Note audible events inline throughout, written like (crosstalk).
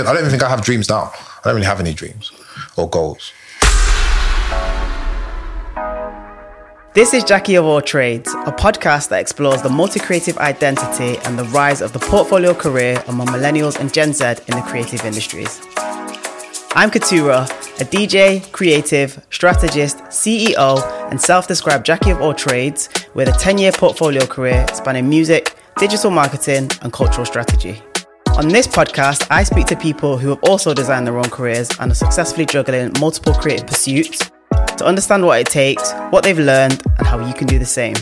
I don't even think I have dreams now. I don't really have any dreams or goals. This is Jackie of All Trades, a podcast that explores the multi creative identity and the rise of the portfolio career among millennials and Gen Z in the creative industries. I'm Keturah, a DJ, creative, strategist, CEO, and self described Jackie of All Trades with a 10 year portfolio career spanning music, digital marketing, and cultural strategy. On this podcast, I speak to people who have also designed their own careers and are successfully juggling multiple creative pursuits to understand what it takes, what they've learned, and how you can do the same.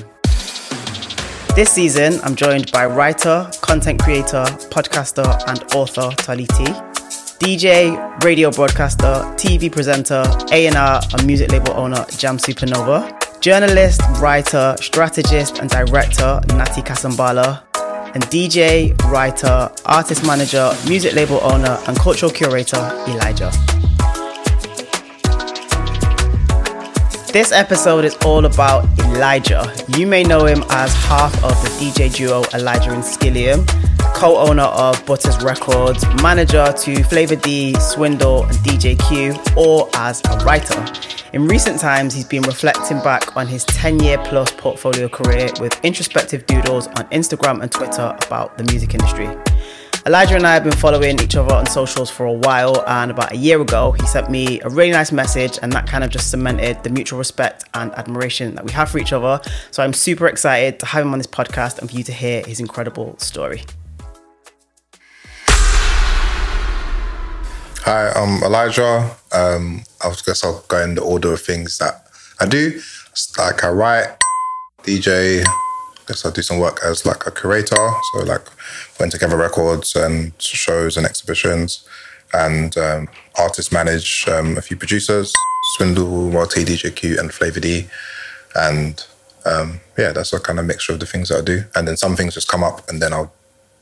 This season, I'm joined by writer, content creator, podcaster, and author Tolly T, DJ, radio broadcaster, TV presenter, A&R, and music label owner Jam Supernova, journalist, writer, strategist, and director Natty Kasambala, and DJ, writer, artist manager, music label owner, and cultural curator Elijah. This episode is all about Elijah. You may know him as half of the DJ duo Elijah and Skilliam, co owner of Butterz Records, manager to Flava D, Swindle, and DJ Q, or as a writer. In recent times, he's been reflecting back on his 10 year plus portfolio career with introspective doodles on Instagram and Twitter about the music industry. Elijah and I have been following each other on socials for a while, and about a year ago, he sent me a really nice message, and that kind of just cemented the mutual respect and admiration that we have for each other. So I'm super excited to have him on this podcast and for you to hear his incredible story. Hi, I'm Elijah. Um, I guess I'll go in the order of things that I do. Like I write, DJ, I guess I do some work as like a curator. So like putting together records and shows and exhibitions, and um, artist manage um, a few producers, Swindle, Royal-T, Q, and Flava D, and um, yeah, that's a kind of mixture of the things that I do. And then some things just come up, and then I'll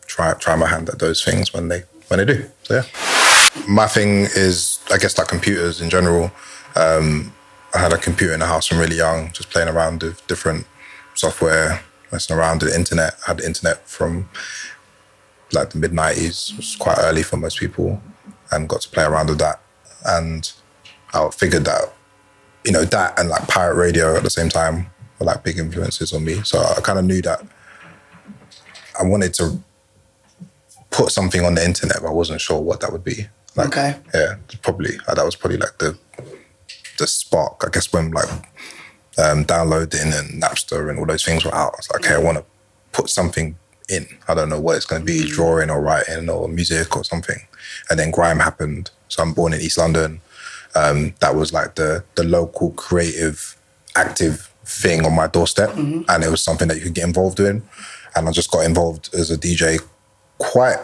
try try my hand at those things when they when they do. So yeah, my thing is I guess like computers in general. Um, I had a computer in the house from really young, just playing around with different software, messing around with the internet. I had the internet from like the mid 90s, was quite early for most people, and got to play around with that. And I figured that, you know, that and like pirate radio at the same time were like big influences on me. So I kind of knew that I wanted to put something on the internet, but I wasn't sure what that would be. Like, Okay. Yeah, probably. That was probably like the the spark, I guess, when like um, downloading and Napster and all those things were out. I was like, okay, I want to put something in. I don't know what it's going to be, drawing or writing or music or something. And then grime happened. So I'm born in East London. Um, that was like the the local creative, active thing on my doorstep, and it was something that you could get involved in. And I just got involved as a DJ quite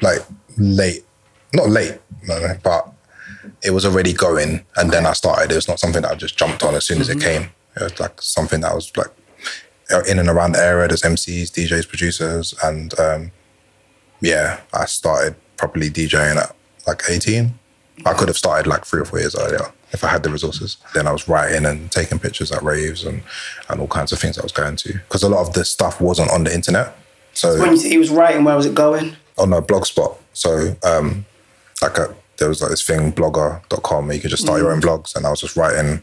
like late, not late, no, but it was already going. And then I started. It was not something that I just jumped on as soon as it came. It was like something that was like in and around the area. There's MCs, DJs, producers, and um, yeah, I started properly DJing at like 18. I could have started like three or four years earlier if I had the resources. Then I was writing and taking pictures at raves and, and all kinds of things I was going to. Because a lot of the stuff wasn't on the internet. So When he was writing, where was it going? on a blogspot. So um, like a, there was like this thing blogger.com where you could just start your own mm-hmm. blogs and I was just writing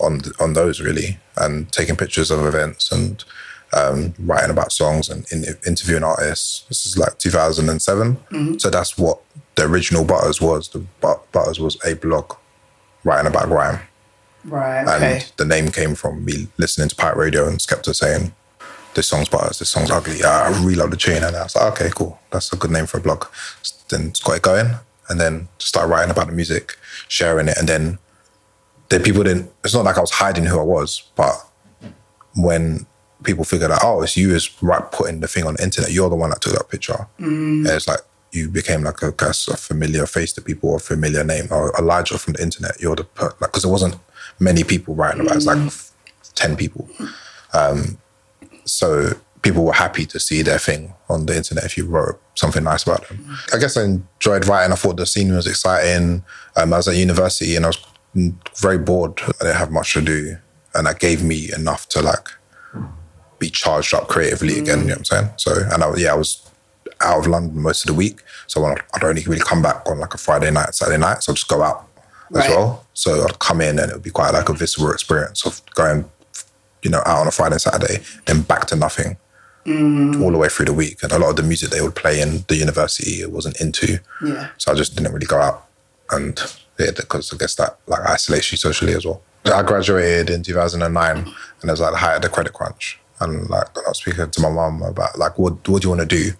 on on those really and taking pictures of events and um, writing about songs and in, interviewing artists. This is like 2007. Mm-hmm. So that's what the original Butterz was. The But- Butterz was a blog writing about grime. Right. And Okay. the name came from me listening to pirate radio and Skepta saying, this song's butters, this song's ugly. I really love the tune. And I was like, okay, cool. That's a good name for a blog. Then got it going and then started writing about the music, sharing it. And then then people didn't, it's not like I was hiding who I was, but when people figured out, oh, it's you is right putting the thing on the internet, you're the one that took that picture. And it's like you became like a, a familiar face to people or a familiar name or Elijah from the internet. You're the, per- like, because there wasn't many people writing about it. It's like 10 people. Um, so people were happy to see their thing on the internet if you wrote something nice about them. I guess I enjoyed writing. I thought the scene was exciting. Um, I was at university and I was very bored. I didn't have much to do. And that gave me enough to like be charged up creatively again. You know what I'm saying? So, and I, yeah, I was out of London most of the week. So I'd, only really come back on like a Friday night, Saturday night. So I'd just go out as Right. well. So I'd come in and it would be quite like a visceral experience of going, you know, out on a Friday and Saturday, then back to nothing Mm. all the way through the week. And a lot of the music they would play in the university it wasn't into. Yeah. So I just didn't really go out. And yeah, because I guess that like isolates you socially as well. I graduated in 2009 and it was like the height of the credit crunch. And like I was speaking to my mom about like, what, what do you want to do?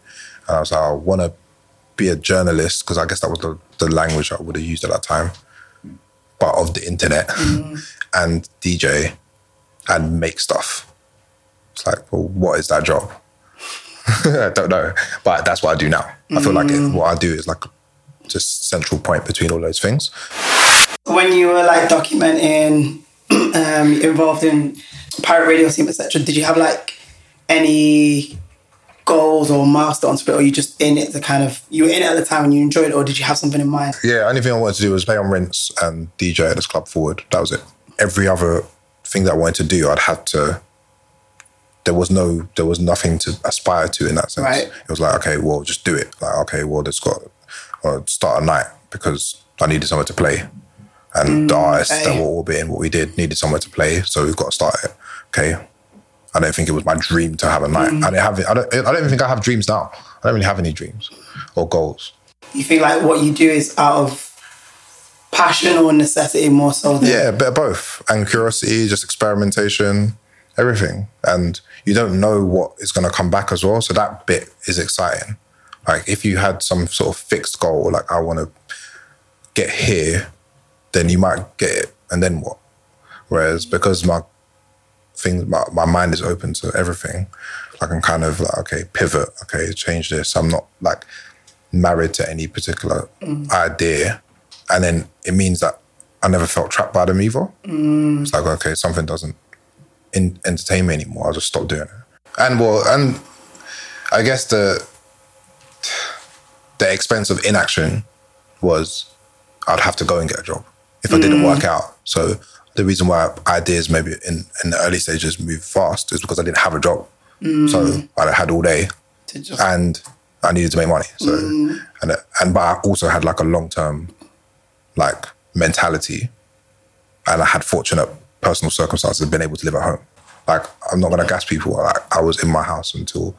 And I was like, I want to be a journalist because I guess that was the, the language I would have used at that time, but of the internet mm. (laughs) and DJ and make stuff. It's like, well, what is that job? (laughs) I don't know, but that's what I do now. I feel like it, what I do is like just central point between all those things. When you were like documenting, (clears throat) um, involved in pirate radio scene, etc. Did you have like any goals or milestones for it, or you just in it to kind of you were in it at the time and you enjoyed it, or did you have something in mind? Yeah, only thing I wanted to do was play on Rinse and DJ at this club forward. That was it. Every other thing that I wanted to do, I'd had to. There was no, there was nothing to aspire to in that sense. Right. It was like, okay, well, just do it. Like, okay, well, let's got or start a night because I needed somewhere to play, and mm, the artists that okay. were orbiting what we did needed somewhere to play, so we've got to start it. Okay. I don't think it was my dream to have a night. Mm. I didn't have it. I don't. I don't even think I have dreams now. I don't really have any dreams or goals. You feel like what you do is out of passion or necessity more so than Yeah, a bit of both. And curiosity, just experimentation, everything. And you don't know what is going to come back as well. So that bit is exciting. Like if you had some sort of fixed goal, like I want to get here, then you might get it. And then what? Whereas because my things, my, my mind is open to everything, I can kind of like, okay, pivot, okay, change this. I'm not like married to any particular mm. idea. And then it means that I never felt trapped by them either. Mm. It's like, okay, something doesn't in, entertain me anymore. I'll just stop doing it. And well, and I guess the the expense of inaction was I'd have to go and get a job if I didn't work mm. out. So the reason why ideas maybe in, in the early stages move fast is because I didn't have a job. Mm. So I had all day just and I needed to make money. So mm. and and but I also had like a long term like mentality, and I had fortunate personal circumstances have been able to live at home. Like I'm not gonna gas people. Like I was in my house until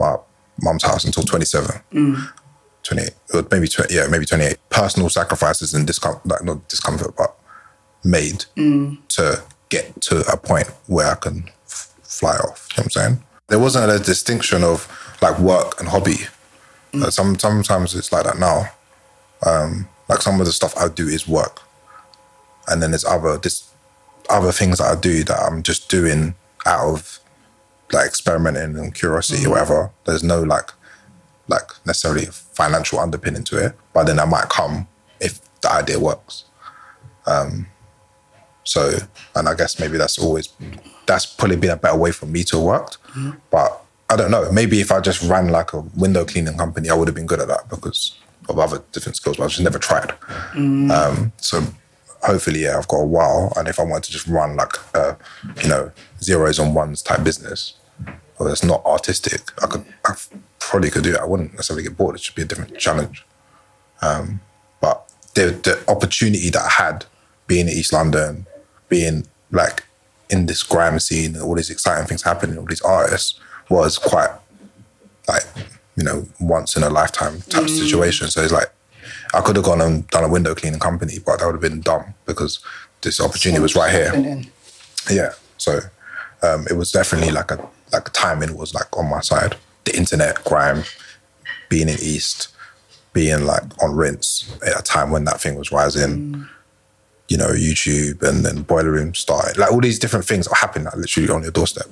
my mom's house until 27. 28, or maybe 20, yeah, maybe 28. Personal sacrifices and discomfort, like not discomfort, but made to get to a point where I can f- fly off. You know what I'm saying? There wasn't a distinction of like work and hobby. Uh, some sometimes it's like that now. Um, like some of the stuff I do is work, and then there's other this other things that I do that I'm just doing out of like experimenting and curiosity or whatever. There's no like like necessarily financial underpinning to it, but then that might come if the idea works. Um, so, and I guess maybe that's always that's probably been a better way for me to work. But I don't know. Maybe if I just ran like a window cleaning company, I would have been good at that because of other different skills. But I just never tried. Um, so hopefully, yeah, I've got a while. And if I wanted to just run like a, you know, zeros and ones type business, or that's not artistic, I could, I probably could do it. I wouldn't necessarily get bored. It should be a different challenge. Um, but the the opportunity that I had being in East London, being like in this grime scene, and all these exciting things happening, all these artists was quite like you know once in a lifetime type situation. So it's like I could have gone and done a window cleaning company, but that would have been dumb because this opportunity was right here. Yeah. So um, it was definitely like a like timing was like on my side. The internet, grime, being in East, being like on rinse at a time when that thing was rising. You know, YouTube and then Boiler Room started. Like all these different things that happened like literally on your doorstep.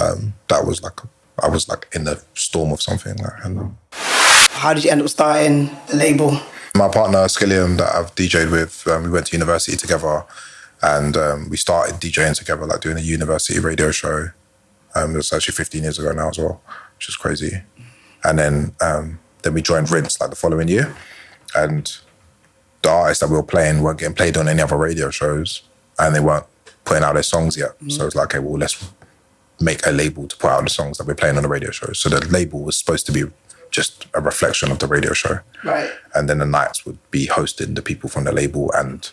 Um, that was like I was like in the storm of something. Like, and How did you end up starting the label? My partner Skilliam that I've DJed with, um, we went to university together, and um, we started DJing together, like doing a university radio show. Um, it was actually 15 years ago now as well, which is crazy. And then um, then we joined Rinse like the following year, and the artists that we were playing weren't getting played on any other radio shows, and they weren't putting out their songs yet. So it's like, okay, well, let's make a label to put out the songs that we're playing on the radio shows. So the label was supposed to be just a reflection of the radio show. Right. And then the nights would be hosting the people from the label and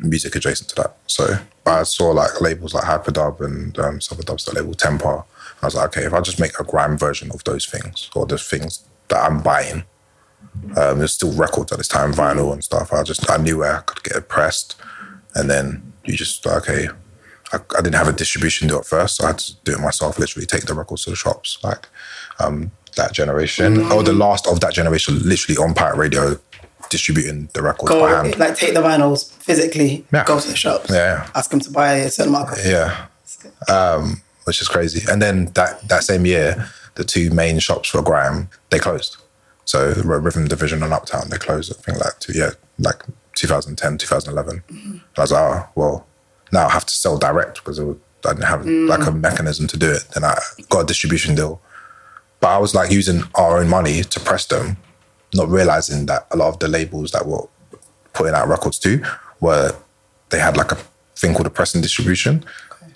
music adjacent to that. So I saw like labels like Hyperdub and um, some of the label Tempa. I was like, okay, if I just make a grime version of those things or the things that I'm buying, um, there's still records at this time, vinyl and stuff. I just I knew where I could get it pressed, and then you just okay. I, I didn't have a distribution deal at first, so I had to do it myself. Literally take the records to the shops, like um, that generation or the last of that generation, literally on pirate radio, distributing the records Go by hand. like take the vinyls physically. Yeah. Go to the shops. Yeah. Ask them to buy a certain amount. Yeah, um, which is crazy. And then that that same year, the two main shops for grime they closed. So Rhythm Division and Uptown they closed. I think like two yeah, like 2010, 2011. I was like, oh well, now I have to sell direct because I didn't have like a mechanism to do it. Then I got a distribution deal, but I was like using our own money to press them, not realizing that a lot of the labels that were putting out records to were they had like a thing called a press and distribution.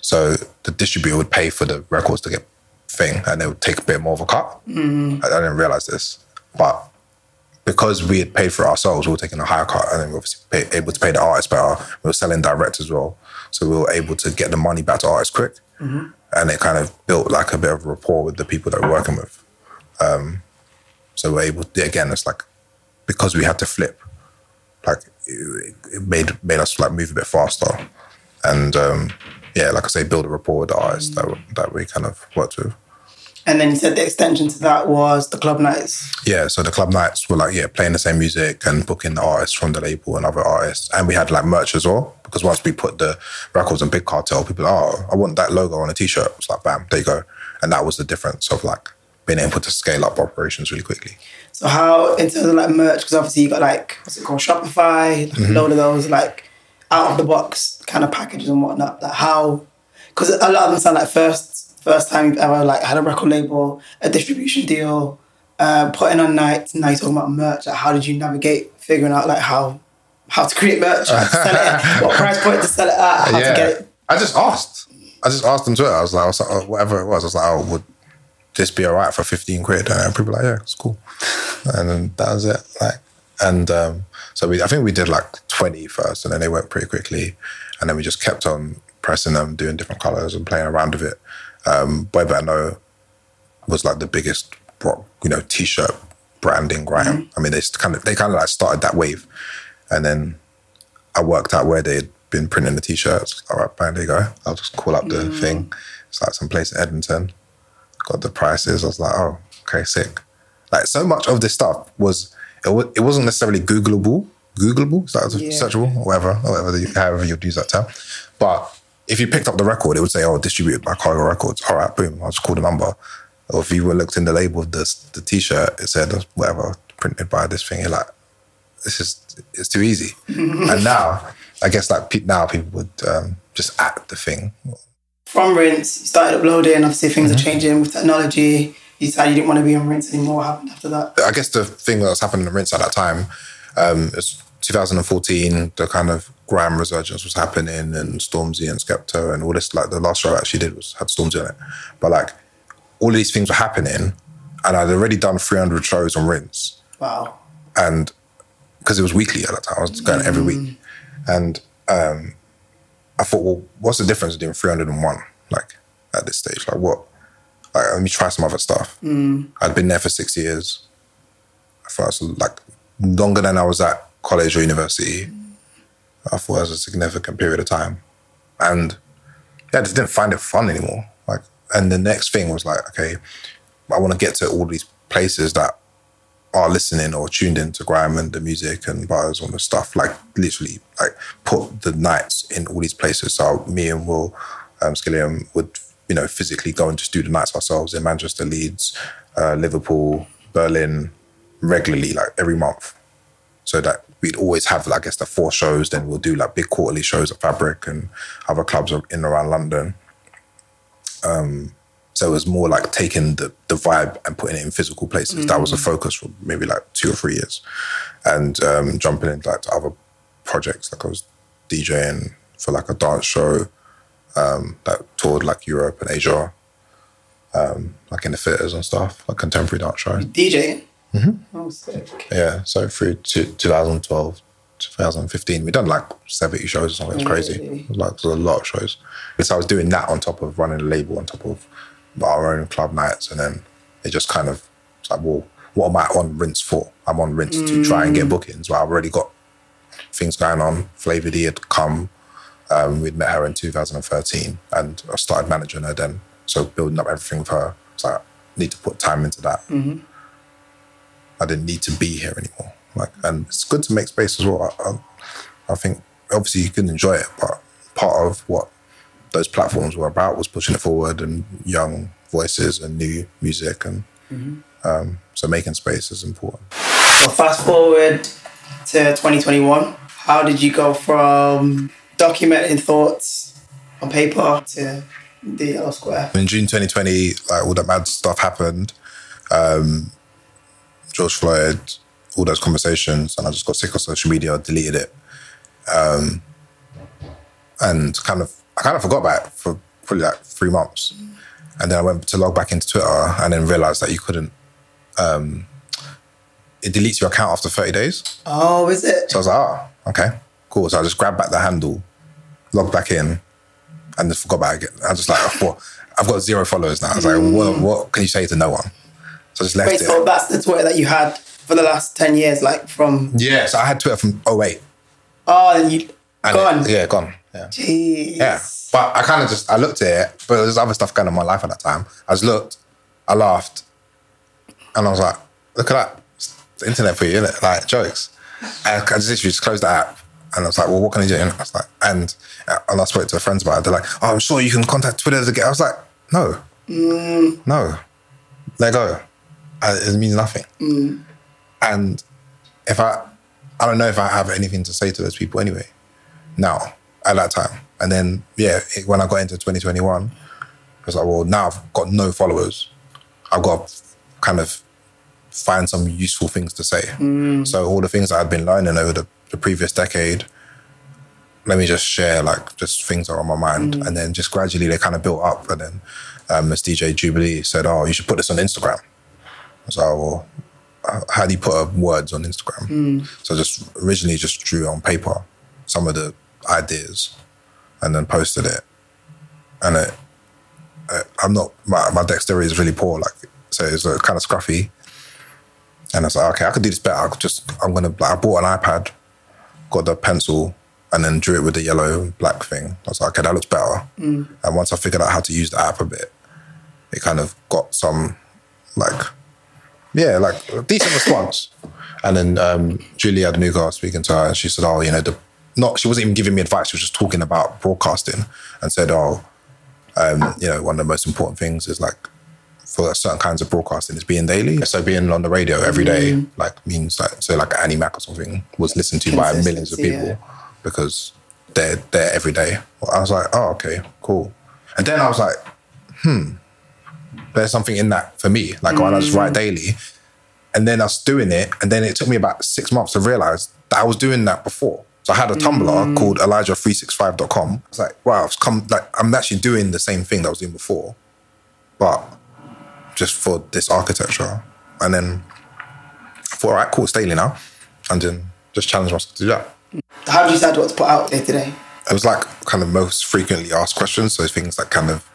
So the distributor would pay for the records to get thing, and they would take a bit more of a cut. Mm-hmm. I, I didn't realize this, but because we had paid for it ourselves, we were taking a higher cut, and then we were obviously pay, able to pay the artists better. We were selling direct as well, so we were able to get the money back to artists quick, mm-hmm. And it kind of built like a bit of rapport with the people that we're working with. Um, so we're able, to, again, it's like because we had to flip, like it, it made made us like move a bit faster, and um, yeah, like I say, build a rapport with the artists that that we kind of worked with. And then you said the extension to that was the club nights. Yeah, so the club nights were like yeah, playing the same music and booking the artists from the label and other artists, and we had like merch as well because once we put the records on Big Cartel, people like, oh, I want that logo on a t-shirt. It's like bam, there you go, and that was the difference of like being able to scale up operations really quickly. So how in terms of like merch, because obviously you got like what's it called, Shopify, like a load of those like out of the box kind of packages and whatnot. Like how, because a lot of them sound like first first time you've ever like had a record label, a distribution deal, uh, putting on nights. Now you're talking about merch. Like how did you navigate figuring out like how how to create merch, how to sell it, at, (laughs) what price point to sell it at, how to get it. I just asked. I just asked on Twitter. I was like, I was like oh, whatever it was. I was like, oh, would this be alright for fifteen quid? And people were like, yeah, it's cool. And then that was it. Like, and um, so we, I think we did like 20 first, and then they went pretty quickly, and then we just kept on pressing them, doing different colors and playing around with it. Um, Boy Better Know was like the biggest, you know, t-shirt branding grime. I mean, they kind of they kind of like started that wave, and then I worked out where they'd been printing the t-shirts. All right, bang, there you go. I'll just call up the mm. thing. It's like some place in Edmonton. Got the prices. I was like, oh, okay, sick. Like so much of this stuff was it, was, it wasn't necessarily Googleable. Googleable, is that Yeah. searchable, or whatever, or whatever, you, however you'd use that term. But if you picked up the record, it would say, "Oh, distributed by Cargo Records." All right, boom. I'll just call the number. Or if you were looked in the label of the the t-shirt, it said whatever printed by this thing. You're like, this is it's too easy. (laughs) and now, I guess like pe- now people would um, just act the thing. From Rinse, you started uploading. Obviously, things Mm-hmm. are changing with technology. You decided you didn't want to be on Rinse anymore. What happened after that? I guess the thing that was happening in Rinse at that time, um, it's 2014. The kind of grime resurgence was happening, and Stormzy and Skepta and all this. Like the last show I actually did was had Stormzy in it, but like all of these things were happening, and I'd already done 300 shows on Rinse, Wow. and because it was weekly at that time, I was going every week, and um, I thought, well, what's the difference between 301? Like at this stage, like what? Like, let me try some other stuff. I'd been there for six years. I thought it was like longer than I was at college or university. I thought it was a significant period of time, and yeah, I just didn't find it fun anymore. Like, and the next thing was like, okay, I want to get to all these places that are listening or tuned into grime and the music and bars and the stuff. Like literally, like put the nights in all these places. So me and Will um, Skilliam would, you know, physically go and just do the nights ourselves in Manchester, Leeds, uh, Liverpool, Berlin, regularly, like every month. So that we'd always have, I guess, the four shows. Then we'll do like big quarterly shows at Fabric and other clubs in around London. So it was more like taking the, the vibe and putting it in physical places. That was a focus for maybe like two or three years. And um, jumping into like to other projects, like I was DJing for like a dance show um, that toured like Europe and Asia. um, like in the theatres and stuff, like contemporary dance shows. DJ. Mm-hmm. Oh, sick. Yeah, so through to 2012, 2015, we done like 70 shows or something. Crazy. It was like it was a lot of shows. So I was doing that on top of running a label, on top of our own club nights, and then it just kind of it's like, well, what am I on rinse for? I'm on rinse to try and get bookings. Well, I've already got things going on. Flava D had come. Um, we'd met her in 2013, and I started managing her then. So building up everything with her. So I need to put time into that. I didn't need to be here anymore. Like, and it's good to make space as well. I, I, I think obviously you can enjoy it, but part of what those platforms were about was pushing it forward and young voices and new music, and um, so making space is important. So fast forward to 2021. How did you go from documenting thoughts on paper to the Yellow Square? In June 2020, like all that mad stuff happened. Um, George Floyd, all those conversations, and I just got sick of social media, deleted it, um, and kind of I kind of forgot about it for probably like three months, and then I went to log back into Twitter and then realized that you couldn't. Um, it deletes your account after 30 days. Oh, is it? So I was like, oh, okay, cool. So I just grabbed back the handle, logged back in, and just forgot about it again. I was just like, thought, I've got zero followers now. I was like, what, what can you say to no one? So I just left Wait, it. so that's the Twitter that you had for the last 10 years, like from. yeah, so I had Twitter from 08. Oh, then you. And Gone. It, yeah, gone. Yeah. Jeez. Yeah. But I kind of just, I looked at it, but there's other stuff going on in my life at that time. I just looked, I laughed, and I was like, look at that. It's the internet for you, innit? Like, jokes. And I just literally just closed the app. And I was like, well, what can I do? And I was like, and, and I spoke to friends about it. They're like, oh, I'm sure you can contact Twitter to get. I was like, no, no, let go. Uh, It means nothing. And if I, I don't know if I have anything to say to those people anyway. Now, at that time, and then yeah, it, when I got into 2021, I was like, well, now I've got no followers. I've got to kind of find some useful things to say. So all the things that I'd been learning over the, the previous decade, let me just share like just things that are on my mind, and then just gradually they kind of built up. And then um, DJ Jubilee said, "Oh, you should put this on Instagram." So, I was like, "Well, how do you put uh, words on Instagram?" So I just originally just drew on paper some of the ideas, and then posted it. And it, uh, I'm not my, my dexterity is really poor, like so it's uh, kind of scruffy. And I was like, okay, I could do this better. I could just I'm gonna like I bought an iPad, got the pencil, and then drew it with the yellow black thing. I was like, okay, that looks better. And once I figured out how to use the app a bit, it kind of got some like yeah, like a decent response. And then um, Julie Adenuga, I was speaking to her, and she said, "Oh, you know, the not she wasn't even giving me advice. She was just talking about broadcasting, and said, "Oh, um, you know, one of the most important things is like for certain kinds of broadcasting is being daily. So being on the radio every day, like means like so like Annie Mac or something was listened to by millions of people because they're there every day. I was like, oh, okay, cool. And then I was like, hmm, there's something in that for me. Like when I just write daily, and then I was doing it, and then it took me about six months to realize that I was doing that before. So I had a Tumblr mm. called Elijah365.com. I was like, wow, I've come like I'm actually doing the same thing that I was doing before, but just for this architecture. And then I thought, all right, cool, it's daily now. And then just challenge myself to do that. How did you decide what to put out day to day? It was like kind of most frequently asked questions. So things that kind of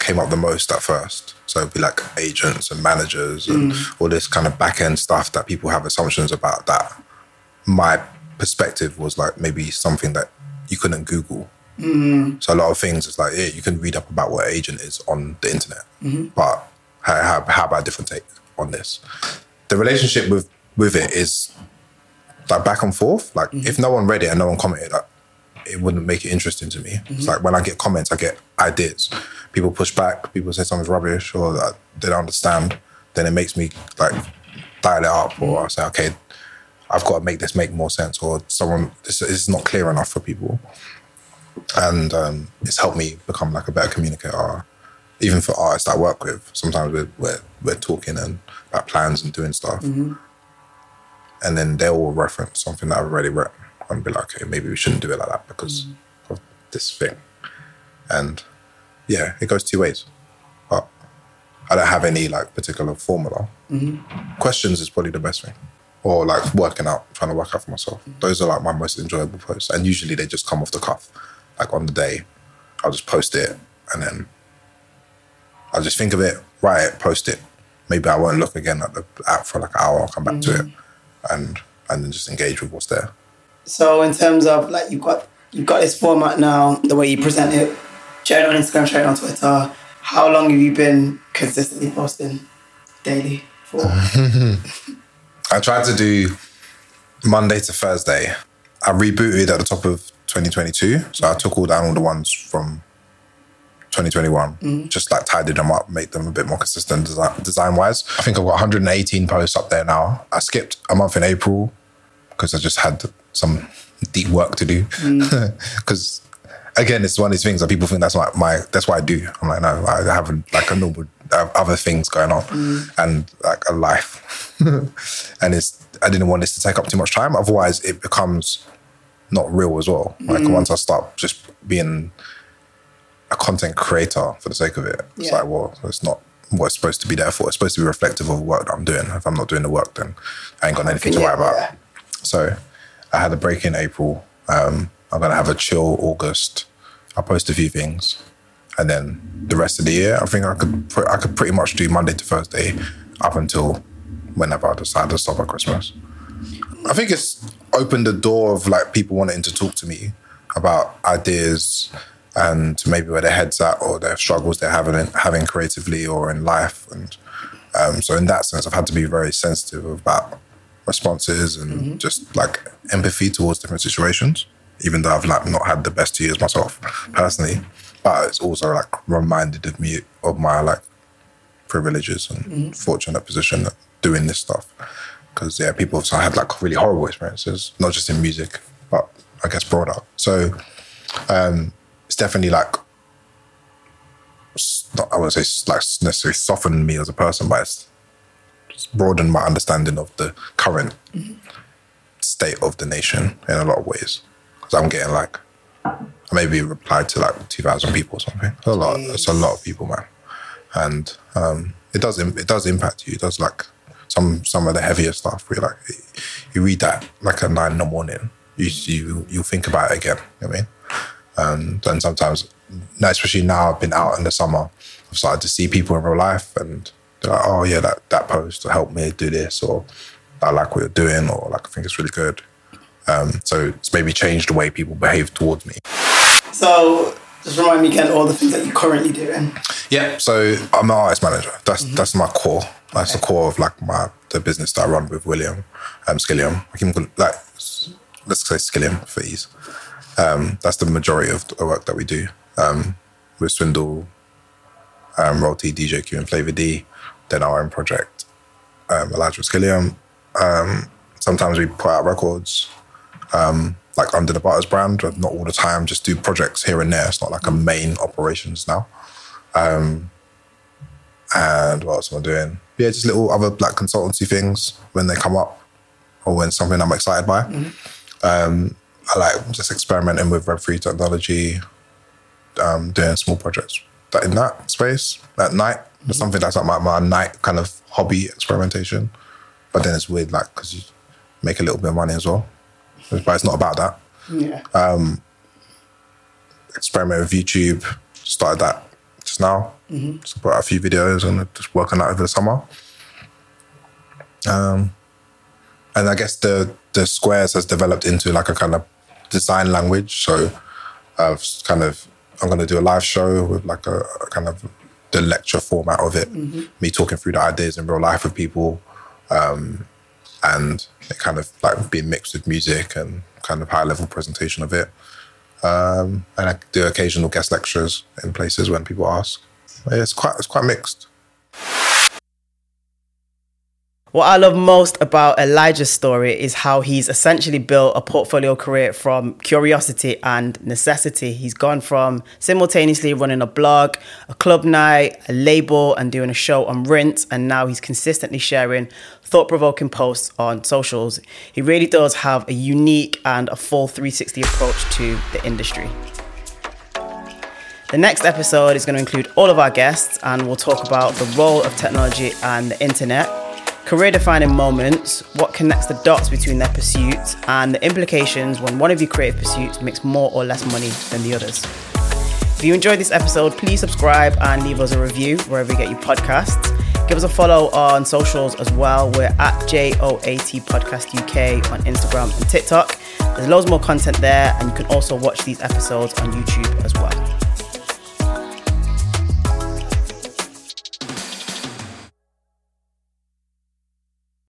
came up the most at first. So it'd be like agents and managers and mm. all this kind of back end stuff that people have assumptions about that my perspective was like maybe something that you couldn't Google. Mm-hmm. So a lot of things is like, yeah, you can read up about what an agent is on the internet, mm-hmm. but how, how, how about a different take on this? The relationship with with it is like back and forth. Like mm-hmm. if no one read it and no one commented, like, it wouldn't make it interesting to me. It's like when I get comments, I get ideas. People push back. People say something's rubbish or that they don't understand. Then it makes me like dial it up, or I say, okay, I've got to make this make more sense, or someone this is not clear enough for people. And um, it's helped me become like a better communicator. Even for artists I work with, sometimes we're we're, we're talking and about plans and doing stuff, mm-hmm. and then they will reference something that I've already written and be like, okay, maybe we shouldn't do it like that because mm-hmm. of this thing. And yeah, it goes two ways. But I don't have any like particular formula. Mm-hmm. Questions is probably the best thing. Or like working out, trying to work out for myself. Those are like my most enjoyable posts. And usually they just come off the cuff. Like on the day, I'll just post it and then I'll just think of it, write it, post it. Maybe I won't look again at the app for like an hour, I'll come back to it mm-hmm. and and then just engage with what's there. So in terms of like you've got you've got this format now, the way you present it, share it on Instagram, share it on Twitter. How long have you been consistently posting daily for? (laughs) I tried to do Monday to Thursday. I rebooted at the top of 2022, so I took all down all the ones from 2021, mm. just like tidied them up, made them a bit more consistent design, design wise. I think I've got 118 posts up there now. I skipped a month in April because I just had some deep work to do. Mm. (laughs) Because again, it's one of these things that people think that's like my that's what I do. I'm like, no, I have like a normal other things going on and like a life, (laughs) and it's I didn't want this to take up too much time. Otherwise, it becomes not real as well. Like once I start just being a content creator for the sake of it, it's Yeah. like, well, it's not what it's supposed to be there for. It's supposed to be reflective of the work that I'm doing. If I'm not doing the work, then I ain't got anything to Yeah, worry about. yeah. So I had a break in April. Um, I'm gonna have a chill August. I'll post a few things, and then the rest of the year, I think I could pr- I could pretty much do Monday to Thursday up until whenever I decide to stop at Christmas. I think it's opened the door of like people wanting to talk to me about ideas and maybe where their heads at or their struggles they're having having creatively or in life. And um, so in that sense I've had to be very sensitive about responses and just like empathy towards different situations even though I've like not had the best years myself personally but it's also like reminded of me of my like privileges and fortunate position doing this stuff because yeah, people have had like really horrible experiences, not just in music, but I guess broader. So um, it's definitely like not, I wouldn't say like necessarily softened me as a person, but it's, it's broadened my understanding of the current state of the nation in a lot of ways. Because I'm getting like maybe replied to like two thousand people or something. A lot. It's a lot of people, man, and um, it does it does impact you. It does like some some of the heavier stuff. Where like you read that like at nine in the morning, you you you think about it again. You know I mean? And and sometimes, especially now, I've been out in the summer. I've started to see people in real life, and they're like, "Oh yeah, that that post helped me do this," or "I like what you're doing," or "like I think it's really good." Um, so it's maybe changed the way people behave towards me. So just remind me again all the things that you're currently doing. Yeah. So I'm an artist manager. That's that's my core. That's the core of like my the business that I run with William, um, Skilliam. I can call- like let's say Skilliam for ease. Um, that's the majority of the work that we do. Um, with Swindle, um, Royal-T, DJ Q, and Flava D. Then our own project, um, Elijah with Skilliam. Um, sometimes we put out records, um, like under the Butterz brand, not all the time. Just do projects here and there. It's not like a main operations now. And what else am I doing? Yeah, just little other like consultancy things when they come up or when something I'm excited by. Um, I like just experimenting with Web3 technology, um, doing small projects that in that space at night. It's something that's like my, my night kind of hobby experimentation. But then it's weird, like, because you make a little bit of money as well. But it's not about that. Yeah. Um, Experiment with YouTube, started that just now. Just put out a few videos and just working out over the summer. Um, and I guess the the squares has developed into like a kind of design language. So I've kind of I'm going to do a live show with like a, a kind of the lecture format of it, me talking through the ideas in real life with people, um, and it kind of like being mixed with music and kind of high level presentation of it. Um, and I do occasional guest lectures in places when people ask. It's quite it's quite mixed. What I love most about Elijah's story is how he's essentially built a portfolio career from curiosity and necessity. He's gone from simultaneously running a blog, a club night, a label, and doing a show on Rinse, and now he's consistently sharing thought provoking posts on socials. He really does have a unique and a full 360 approach to the industry. The next episode is going to include all of our guests and we'll talk about the role of technology and the internet, career defining moments, what connects the dots between their pursuits, and the implications when one of your creative pursuits makes more or less money than the others. If you enjoyed this episode, please subscribe and leave us a review wherever you get your podcasts. Give us a follow on socials as well. We're at JOAT Podcast UK on Instagram and TikTok. There's loads more content there, and you can also watch these episodes on YouTube as well.